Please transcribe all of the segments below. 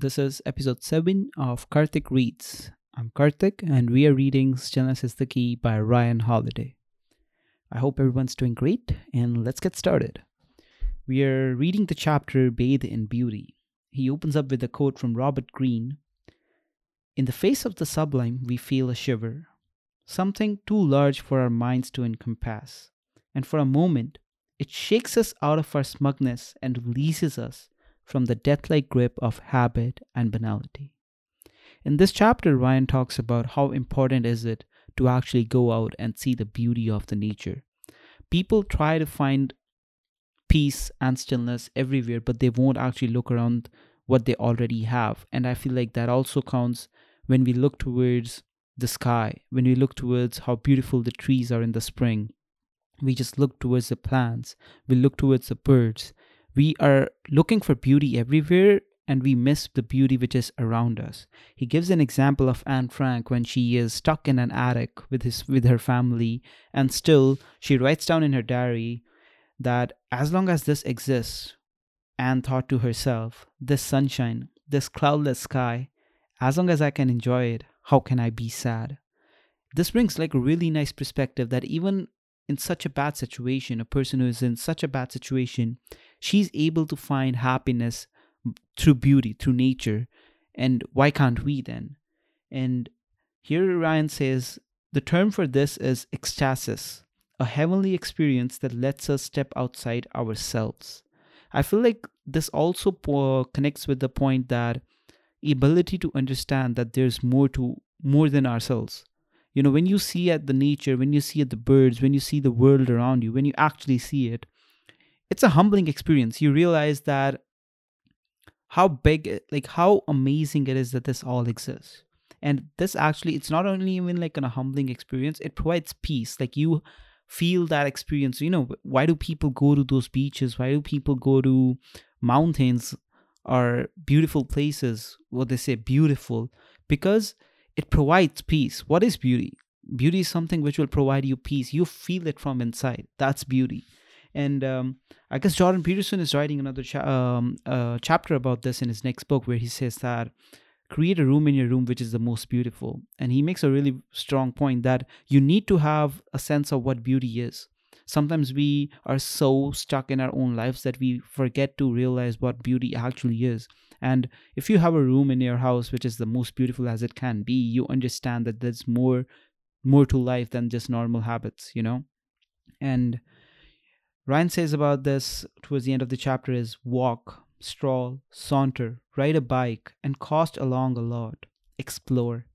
This is episode 7 of Karthik Reads. I'm Karthik, and we are reading Stillness is the Key by Ryan Holiday. I hope everyone's doing great, and let's get started. We are reading the chapter Bathe in Beauty. He opens up with a quote from Robert Greene In the face of the sublime, we feel a shiver, something too large for our minds to encompass, and for a moment, it shakes us out of our smugness and releases us from the death-like grip of habit and banality. In this chapter, Ryan talks about how important is it to actually go out and see the beauty of the nature. People try to find peace and stillness everywhere, but they won't actually look around what they already have. And I feel like that also counts when we look towards the sky, when we look towards how beautiful the trees are in the spring. We just look towards the plants, we look towards the birds, we are looking for beauty everywhere and we miss the beauty which is around us. He gives an example of Anne Frank when she is stuck in an attic with his with her family and still she writes down in her diary that as long as this exists, Anne thought to herself, this sunshine, this cloudless sky, as long as I can enjoy it, how can I be sad? This brings like a really nice perspective that even in such a bad situation, a person who is in such a bad situation, she's able to find happiness through beauty, through nature. And why can't we then? And here Ryan says the term for this is ekstasis, a heavenly experience that lets us step outside ourselves. I feel like this also connects with the point that ability to understand that there's more to more than ourselves. You know, when you see at the nature, when you see at the birds, when you see the world around you, when you actually see it, it's a humbling experience. You realize that how big, like how amazing it is that this all exists. And this actually, it's not only even like an, a humbling experience, it provides peace. Like you feel that experience. You know, why do people go to those beaches? Why do people go to mountains or beautiful places? What they say, beautiful, because it provides peace. What is beauty? Beauty is something which will provide you peace. You feel it from inside. That's beauty. And um, I guess Jordan Peterson is writing another cha- um, uh, chapter about this in his next book, where he says that create a room in your room which is the most beautiful. And he makes a really strong point that you need to have a sense of what beauty is. Sometimes we are so stuck in our own lives that we forget to realize what beauty actually is. And if you have a room in your house which is the most beautiful as it can be, you understand that there's more more to life than just normal habits, you know? And Ryan says about this towards the end of the chapter is walk, stroll, saunter, ride a bike, and coast along a lot. Explore.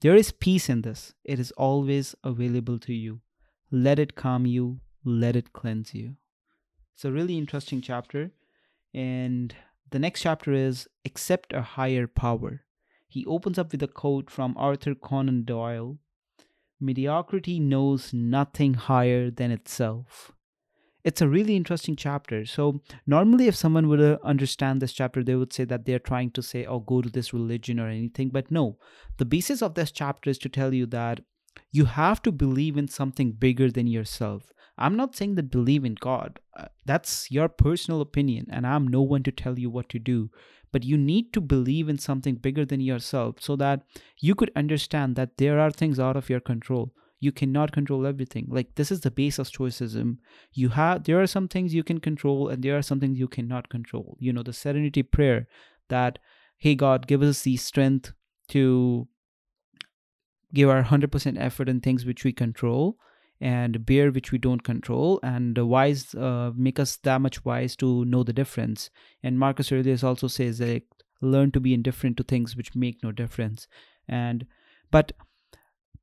There is peace in this. It is always available to you. Let it calm you, let it cleanse you. It's a really interesting chapter. And the next chapter is Accept a Higher Power. He opens up with a quote from Arthur Conan Doyle Mediocrity knows nothing higher than itself it's a really interesting chapter. So normally, if someone would understand this chapter, they would say that they're trying to say, "Oh, go to this religion or anything." But no, the basis of this chapter is to tell you that you have to believe in something bigger than yourself. I'm not saying that believe in God. Uh, that's your personal opinion, and I'm no one to tell you what to do. But you need to believe in something bigger than yourself so that you could understand that there are things out of your control you cannot control everything. Like this is the base of stoicism. You have there are some things you can control and there are some things you cannot control. You know the serenity prayer that hey god give us the strength to give our 100% effort in things which we control and bear which we don't control and wise uh, make us that much wise to know the difference. And marcus aurelius also says that learn to be indifferent to things which make no difference. And but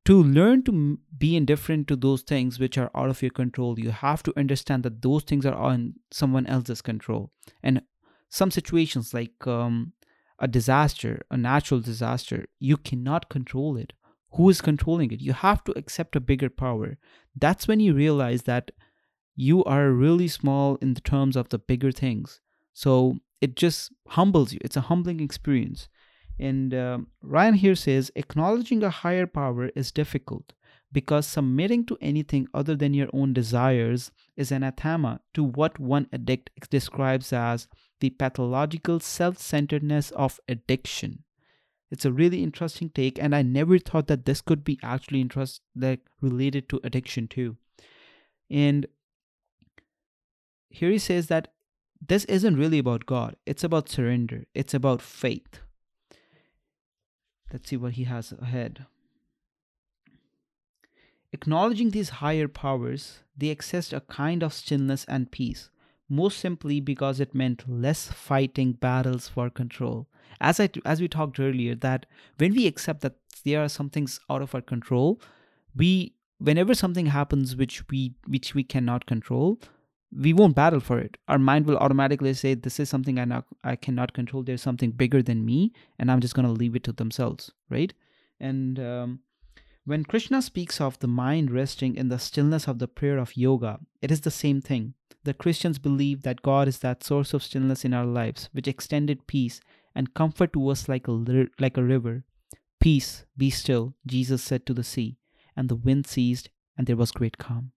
to learn to be indifferent to those things which are out of your control you have to understand that those things are on someone else's control. And some situations like um, a disaster a natural disaster you cannot control it. Who is controlling it? You have to accept a bigger power. That's when you realize that you are really small in the terms of the bigger things. So it just humbles you. It's a humbling experience and uh, Ryan here says acknowledging a higher power is difficult because submitting to anything other than your own desires is anathema to what one addict describes as the pathological self centeredness of addiction. It's a really interesting take, and I never thought that this could be actually interest like related to addiction too. And here he says that this isn't really about God, it's about surrender, it's about faith. Let's see what he has ahead. Acknowledging these higher powers, they accessed a kind of stillness and peace, most simply because it meant less fighting battles for control. As I as we talked earlier, that when we accept that there are some things out of our control, we whenever something happens which we which we cannot control, we won't battle for it. Our mind will automatically say, "This is something I not I cannot control. There's something bigger than me, and I'm just gonna leave it to themselves." Right? And um, when Krishna speaks of the mind resting in the stillness of the prayer of yoga, it is the same thing. The Christians believe that God is that source of stillness in our lives, which extended peace and comfort to us like a like a river. Peace, be still, Jesus said to the sea, and the wind ceased, and there was great calm.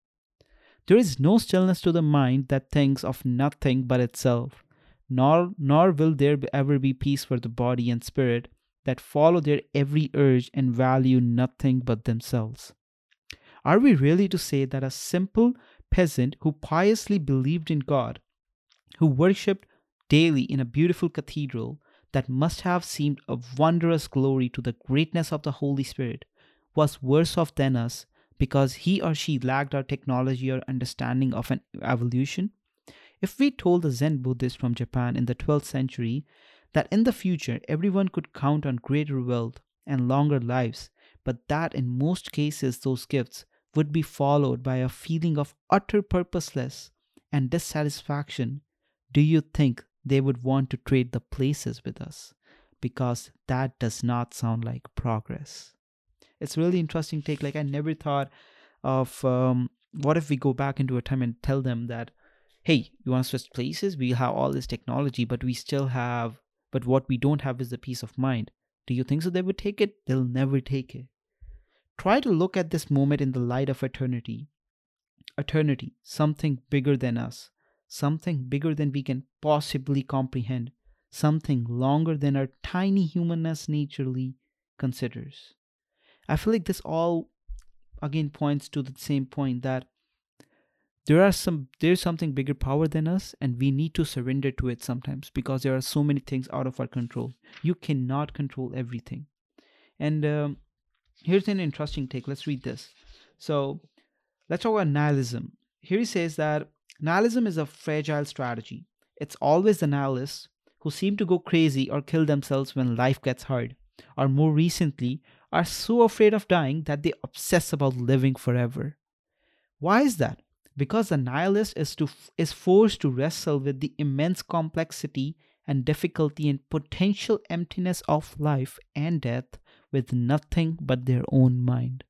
There is no stillness to the mind that thinks of nothing but itself, nor, nor will there ever be peace for the body and spirit that follow their every urge and value nothing but themselves. Are we really to say that a simple peasant who piously believed in God, who worshipped daily in a beautiful cathedral that must have seemed a wondrous glory to the greatness of the Holy Spirit, was worse off than us because he or she lacked our technology or understanding of an evolution? If we told the Zen Buddhist from Japan in the 12th century that in the future everyone could count on greater wealth and longer lives, but that in most cases those gifts would be followed by a feeling of utter purposeless and dissatisfaction, do you think they would want to trade the places with us? Because that does not sound like progress it's really interesting take like i never thought of um, what if we go back into a time and tell them that hey you want to switch places? We have all this technology but we still have but what we don't have is the peace of mind. Do you think so they would take it? They'll never take it. Try to look at this moment in the light of eternity. Eternity something bigger than us. Something bigger than we can possibly comprehend. Something longer than our tiny humanness naturally considers I feel like this all again points to the same point that there are some there's something bigger power than us and we need to surrender to it sometimes because there are so many things out of our control. You cannot control everything. And um, here's an interesting take. Let's read this. So let's talk about nihilism. Here he says that nihilism is a fragile strategy. It's always the nihilists who seem to go crazy or kill themselves when life gets hard. Or more recently are so afraid of dying that they obsess about living forever. Why is that? Because the nihilist is, to, is forced to wrestle with the immense complexity and difficulty and potential emptiness of life and death with nothing but their own mind.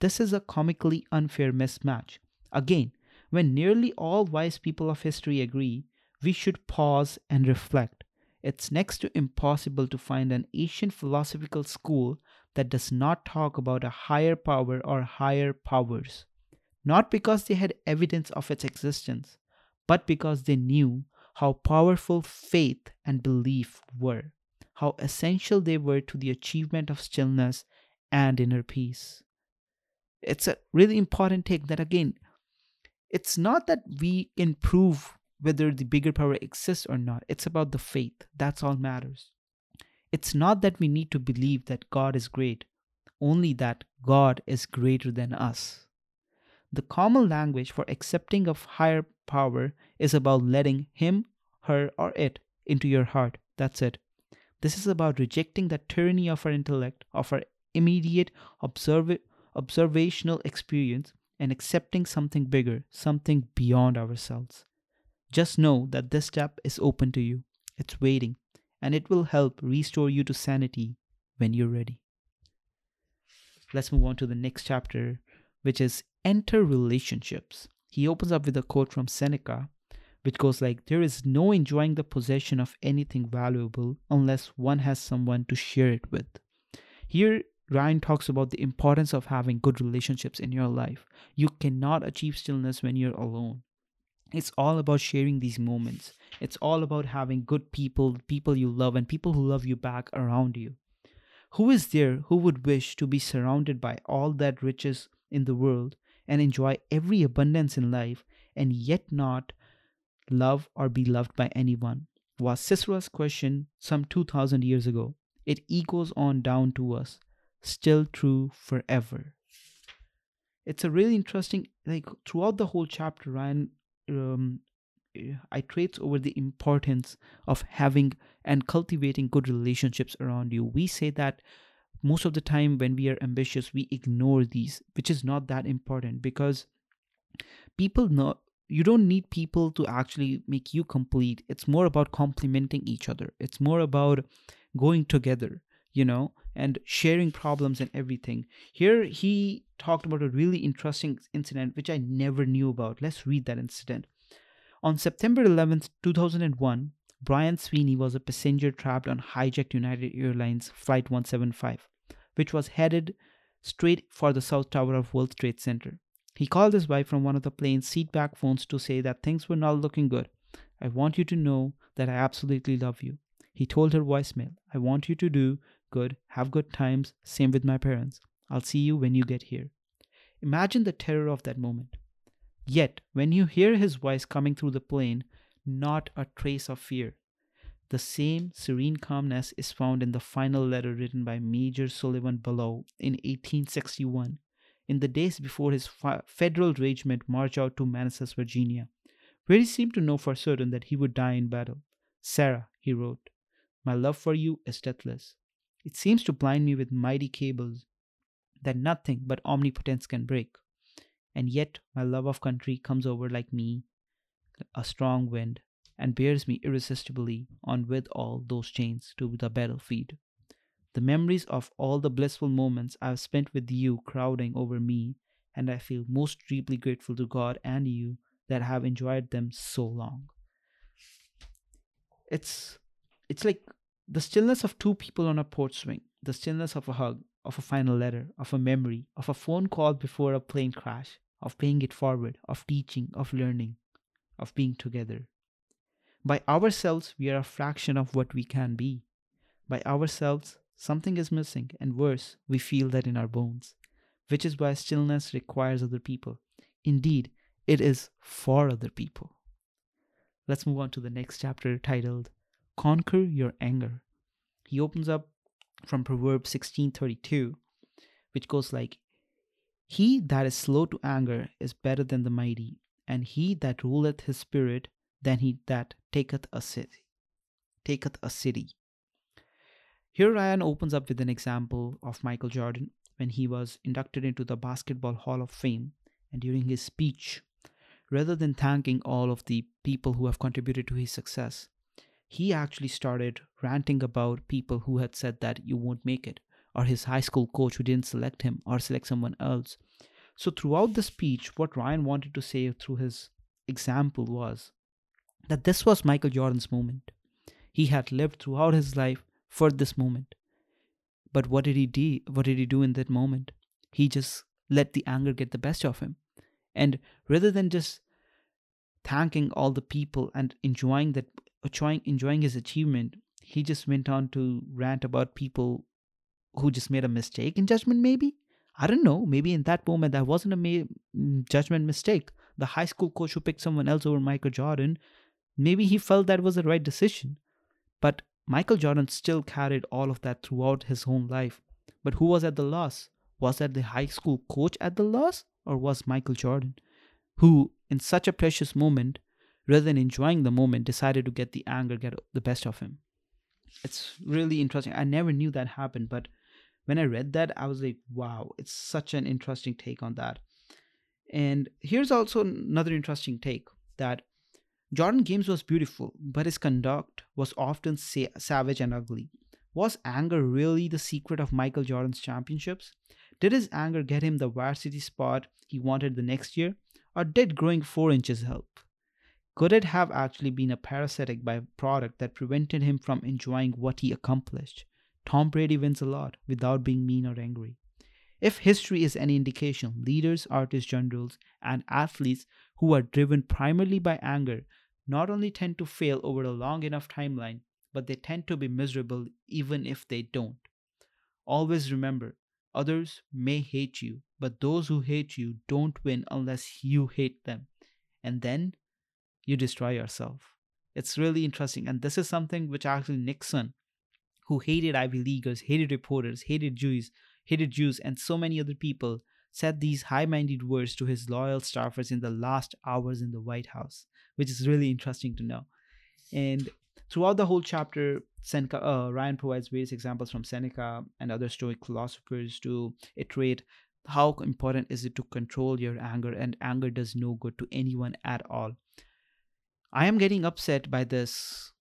This is a comically unfair mismatch. Again, when nearly all wise people of history agree, we should pause and reflect. It's next to impossible to find an ancient philosophical school that does not talk about a higher power or higher powers, not because they had evidence of its existence, but because they knew how powerful faith and belief were, how essential they were to the achievement of stillness and inner peace. It's a really important take that again, it's not that we can prove whether the bigger power exists or not. It's about the faith. That's all matters. It's not that we need to believe that God is great, only that God is greater than us. The common language for accepting of higher power is about letting him, her, or it into your heart. That's it. This is about rejecting the tyranny of our intellect, of our immediate observ- observational experience, and accepting something bigger, something beyond ourselves. Just know that this step is open to you. It's waiting and it will help restore you to sanity when you're ready. Let's move on to the next chapter, which is Enter Relationships. He opens up with a quote from Seneca, which goes like There is no enjoying the possession of anything valuable unless one has someone to share it with. Here, Ryan talks about the importance of having good relationships in your life. You cannot achieve stillness when you're alone. It's all about sharing these moments. It's all about having good people, people you love, and people who love you back around you. Who is there who would wish to be surrounded by all that riches in the world and enjoy every abundance in life and yet not love or be loved by anyone? Was Cicero's question some 2000 years ago. It echoes on down to us, still true forever. It's a really interesting, like throughout the whole chapter, Ryan um, iterates over the importance of having and cultivating good relationships around you. We say that most of the time when we are ambitious, we ignore these, which is not that important because people know you don't need people to actually make you complete. It's more about complementing each other. It's more about going together, you know, and sharing problems and everything. Here he talked about a really interesting incident which I never knew about. Let's read that incident. On September 11th, 2001, Brian Sweeney was a passenger trapped on hijacked United Airlines Flight 175, which was headed straight for the South Tower of World Trade Center. He called his wife from one of the plane's seatback phones to say that things were not looking good. I want you to know that I absolutely love you. He told her voicemail, I want you to do good, have good times, same with my parents. I'll see you when you get here. Imagine the terror of that moment. Yet, when you hear his voice coming through the plane, not a trace of fear. The same serene calmness is found in the final letter written by Major Sullivan Ballou in 1861, in the days before his fi- federal regiment marched out to Manassas, Virginia, where he seemed to know for certain that he would die in battle. Sarah, he wrote, my love for you is deathless. It seems to blind me with mighty cables that nothing but omnipotence can break and yet my love of country comes over like me, a strong wind, and bears me irresistibly on with all those chains to the battlefield. The memories of all the blissful moments I've spent with you crowding over me, and I feel most deeply grateful to God and you that I have enjoyed them so long. It's it's like the stillness of two people on a porch swing, the stillness of a hug, of a final letter, of a memory, of a phone call before a plane crash, of paying it forward, of teaching, of learning, of being together. By ourselves, we are a fraction of what we can be. By ourselves, something is missing, and worse, we feel that in our bones, which is why stillness requires other people. Indeed, it is for other people. Let's move on to the next chapter titled Conquer Your Anger. He opens up from Proverbs 16:32, which goes like, he that is slow to anger is better than the mighty, and he that ruleth his spirit than he that taketh a city. Taketh a city. Here Ryan opens up with an example of Michael Jordan when he was inducted into the Basketball Hall of Fame, and during his speech, rather than thanking all of the people who have contributed to his success, he actually started ranting about people who had said that you won't make it or his high school coach who didn't select him or select someone else. So, throughout the speech, what Ryan wanted to say through his example was that this was Michael Jordan's moment. He had lived throughout his life for this moment. But what did he do? What did he do in that moment? He just let the anger get the best of him. And rather than just thanking all the people and enjoying that enjoying, enjoying his achievement, he just went on to rant about people who just made a mistake in judgment, maybe. I don't know. Maybe in that moment, that wasn't a ma- mm, judgment mistake. The high school coach who picked someone else over Michael Jordan, maybe he felt that was the right decision. But Michael Jordan still carried all of that throughout his whole life. But who was at the loss? Was that the high school coach at the loss? Or was Michael Jordan, who, in such a precious moment, rather than enjoying the moment, decided to get the anger get the best of him? It's really interesting. I never knew that happened, but when I read that, I was like, wow, it's such an interesting take on that. And here's also another interesting take that Jordan Games was beautiful, but his conduct was often sa- savage and ugly. Was anger really the secret of Michael Jordan's championships? Did his anger get him the varsity spot he wanted the next year? Or did growing four inches help? Could it have actually been a parasitic byproduct that prevented him from enjoying what he accomplished? Tom Brady wins a lot without being mean or angry. If history is any indication, leaders, artists, generals, and athletes who are driven primarily by anger not only tend to fail over a long enough timeline, but they tend to be miserable even if they don't. Always remember, others may hate you, but those who hate you don't win unless you hate them. And then you destroy yourself. It's really interesting. And this is something which actually Nixon, who hated Ivy Leaguers, hated reporters, hated Jews, hated Jews, and so many other people, said these high minded words to his loyal staffers in the last hours in the White House, which is really interesting to know. And throughout the whole chapter, Seneca, uh, Ryan provides various examples from Seneca and other Stoic philosophers to iterate how important is it to control your anger, and anger does no good to anyone at all. I am getting upset by this.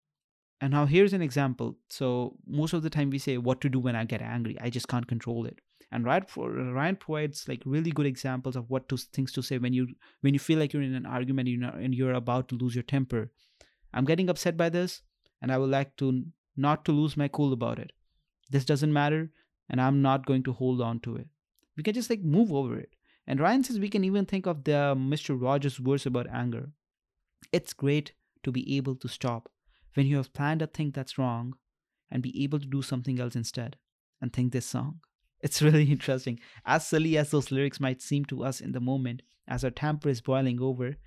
And now here's an example. So most of the time we say what to do when I get angry. I just can't control it. And Ryan, Ryan provides like really good examples of what to, things to say when you when you feel like you're in an argument you know, and you're about to lose your temper. I'm getting upset by this, and I would like to not to lose my cool about it. This doesn't matter, and I'm not going to hold on to it. We can just like move over it. And Ryan says we can even think of the uh, Mr. Rogers' words about anger. It's great to be able to stop when you have planned a thing that's wrong and be able to do something else instead and think this song. It's really interesting. As silly as those lyrics might seem to us in the moment, as our temper is boiling over,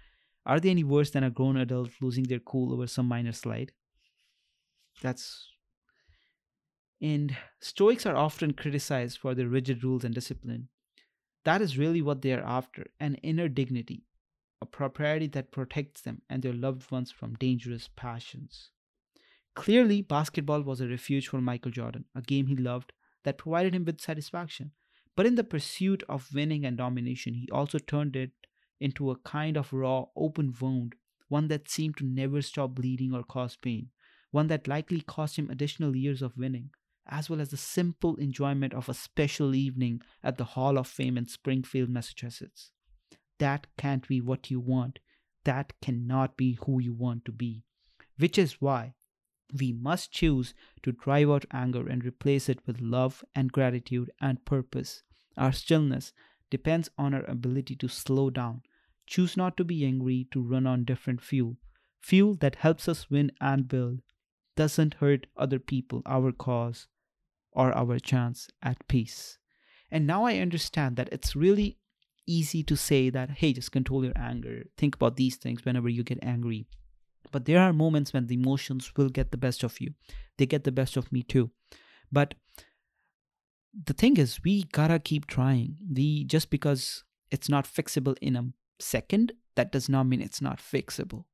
are they any worse than a grown adult losing their cool over some minor slight? That's. And Stoics are often criticized for their rigid rules and discipline. That is really what they are after an inner dignity, a propriety that protects them and their loved ones from dangerous passions. Clearly, basketball was a refuge for Michael Jordan, a game he loved that provided him with satisfaction. But in the pursuit of winning and domination, he also turned it into a kind of raw, open wound, one that seemed to never stop bleeding or cause pain, one that likely cost him additional years of winning, as well as the simple enjoyment of a special evening at the Hall of Fame in Springfield, Massachusetts. That can't be what you want. That cannot be who you want to be. Which is why we must choose to drive out anger and replace it with love and gratitude and purpose. Our stillness depends on our ability to slow down. Choose not to be angry, to run on different fuel. Fuel that helps us win and build, doesn't hurt other people, our cause, or our chance at peace. And now I understand that it's really easy to say that, hey, just control your anger. Think about these things whenever you get angry. But there are moments when the emotions will get the best of you. They get the best of me too. But the thing is, we gotta keep trying. We just because it's not fixable in a second, that does not mean it's not fixable.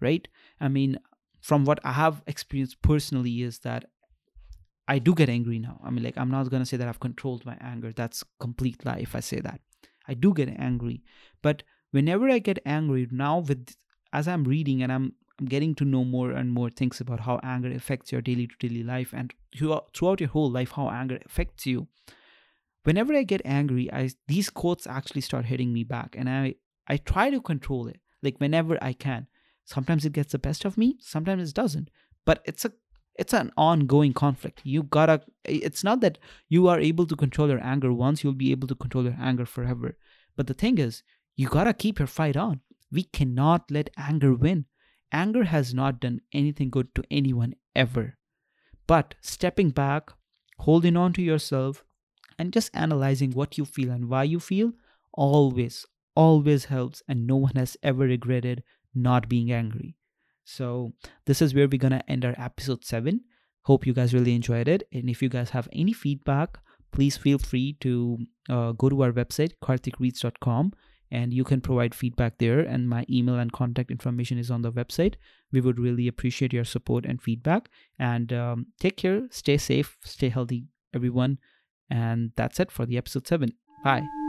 Right? I mean, from what I have experienced personally, is that I do get angry now. I mean, like, I'm not gonna say that I've controlled my anger. That's complete lie if I say that. I do get angry. But whenever I get angry now with as I'm reading and I'm, getting to know more and more things about how anger affects your daily to daily life and throughout your whole life how anger affects you. Whenever I get angry, I these quotes actually start hitting me back and I I try to control it like whenever I can. Sometimes it gets the best of me, sometimes it doesn't. But it's a it's an ongoing conflict. You gotta it's not that you are able to control your anger once, you'll be able to control your anger forever. But the thing is, you gotta keep your fight on. We cannot let anger win. Anger has not done anything good to anyone ever. But stepping back, holding on to yourself, and just analyzing what you feel and why you feel always, always helps. And no one has ever regretted not being angry. So, this is where we're going to end our episode 7. Hope you guys really enjoyed it. And if you guys have any feedback, please feel free to uh, go to our website, karthikreads.com, and you can provide feedback there. And my email and contact information is on the website. We would really appreciate your support and feedback. And um, take care stay safe stay healthy everyone. And that's it for the episode 7 bye